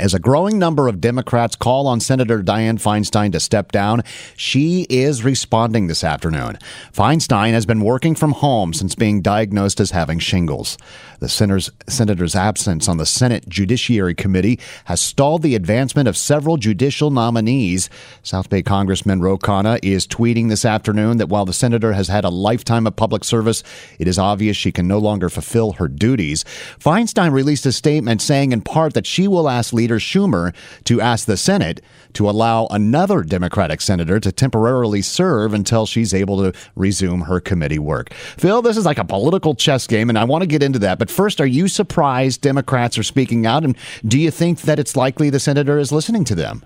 As a growing number of Democrats call on Senator Dianne Feinstein to step down, she is responding this afternoon. Feinstein has been working from home since being diagnosed as having shingles. The senator's, senator's absence on the Senate Judiciary Committee has stalled the advancement of several judicial nominees. South Bay Congressman Ro Khanna is tweeting this afternoon that while the senator has had a lifetime of public service, it is obvious she can no longer fulfill her duties. Feinstein released a statement saying in part that she will ask Schumer to ask the Senate to allow another Democratic senator to temporarily serve until she's able to resume her committee work. Phil, this is like a political chess game, and I want to get into that. But first, are you surprised Democrats are speaking out? And do you think that it's likely the senator is listening to them?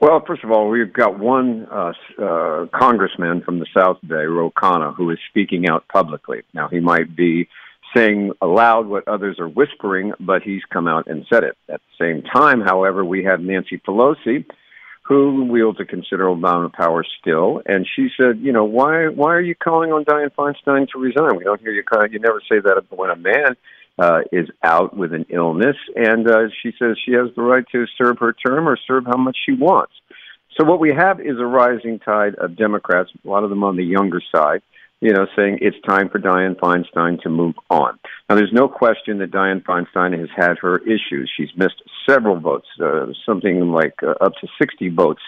Well, first of all, we've got one uh, uh, congressman from the South Bay, Ro Khanna, who is speaking out publicly. Now, he might be saying aloud what others are whispering, but he's come out and said it. At the same time, however, we have Nancy Pelosi, who wields a considerable amount of power still, and she said, you know, why why are you calling on Dianne Feinstein to resign? We don't hear you call, you never say that when a man uh, is out with an illness, and uh, she says she has the right to serve her term or serve how much she wants. So what we have is a rising tide of Democrats, a lot of them on the younger side, you know, saying it's time for Dianne Feinstein to move on. Now, there's no question that Dianne Feinstein has had her issues. She's missed several votes, uh, something like uh, up to 60 votes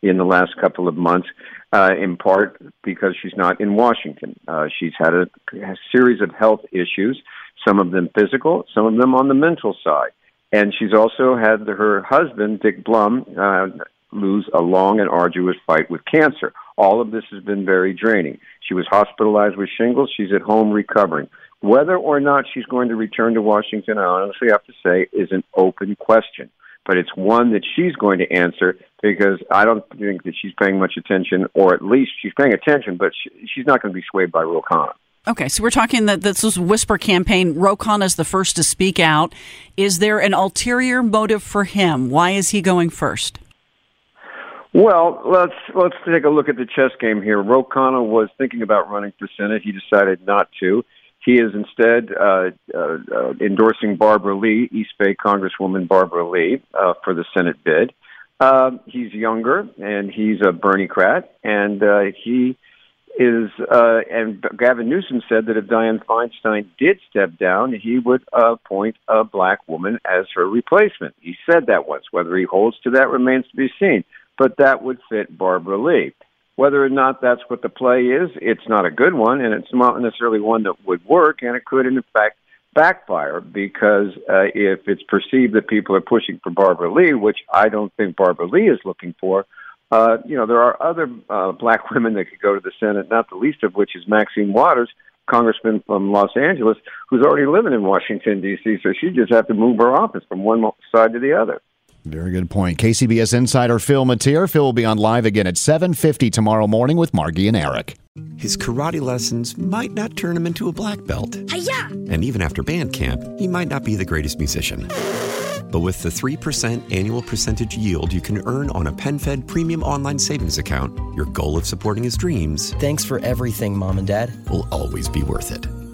in the last couple of months, uh, in part because she's not in Washington. Uh, she's had a, a series of health issues, some of them physical, some of them on the mental side. And she's also had her husband, Dick Blum, uh, lose a long and arduous fight with cancer. All of this has been very draining. She was hospitalized with shingles. She's at home recovering. Whether or not she's going to return to Washington, I honestly have to say, is an open question. But it's one that she's going to answer because I don't think that she's paying much attention, or at least she's paying attention, but she, she's not going to be swayed by Ro. Okay, so we're talking that this was a whisper campaign. Ro Khanna is the first to speak out. Is there an ulterior motive for him? Why is he going first? Well, let's let's take a look at the chess game here. Ro Khanna was thinking about running for Senate. He decided not to. He is instead uh, uh, uh, endorsing Barbara Lee, East Bay Congresswoman Barbara Lee, uh, for the Senate bid. Uh, he's younger and he's a Berniecrat, and uh, he is. Uh, and Gavin Newsom said that if Dianne Feinstein did step down, he would appoint a black woman as her replacement. He said that once. Whether he holds to that remains to be seen but that would fit Barbara Lee. Whether or not that's what the play is, it's not a good one, and it's not necessarily one that would work, and it could, in fact, backfire because uh, if it's perceived that people are pushing for Barbara Lee, which I don't think Barbara Lee is looking for, uh, you know, there are other uh, black women that could go to the Senate, not the least of which is Maxine Waters, congressman from Los Angeles, who's already living in Washington, D.C., so she just have to move her office from one side to the other. Very good point. KCBS insider Phil Matier. Phil will be on live again at 7.50 tomorrow morning with Margie and Eric. His karate lessons might not turn him into a black belt. Hi-ya! And even after band camp, he might not be the greatest musician. But with the 3% annual percentage yield you can earn on a PenFed premium online savings account, your goal of supporting his dreams Thanks for everything, Mom and Dad. will always be worth it.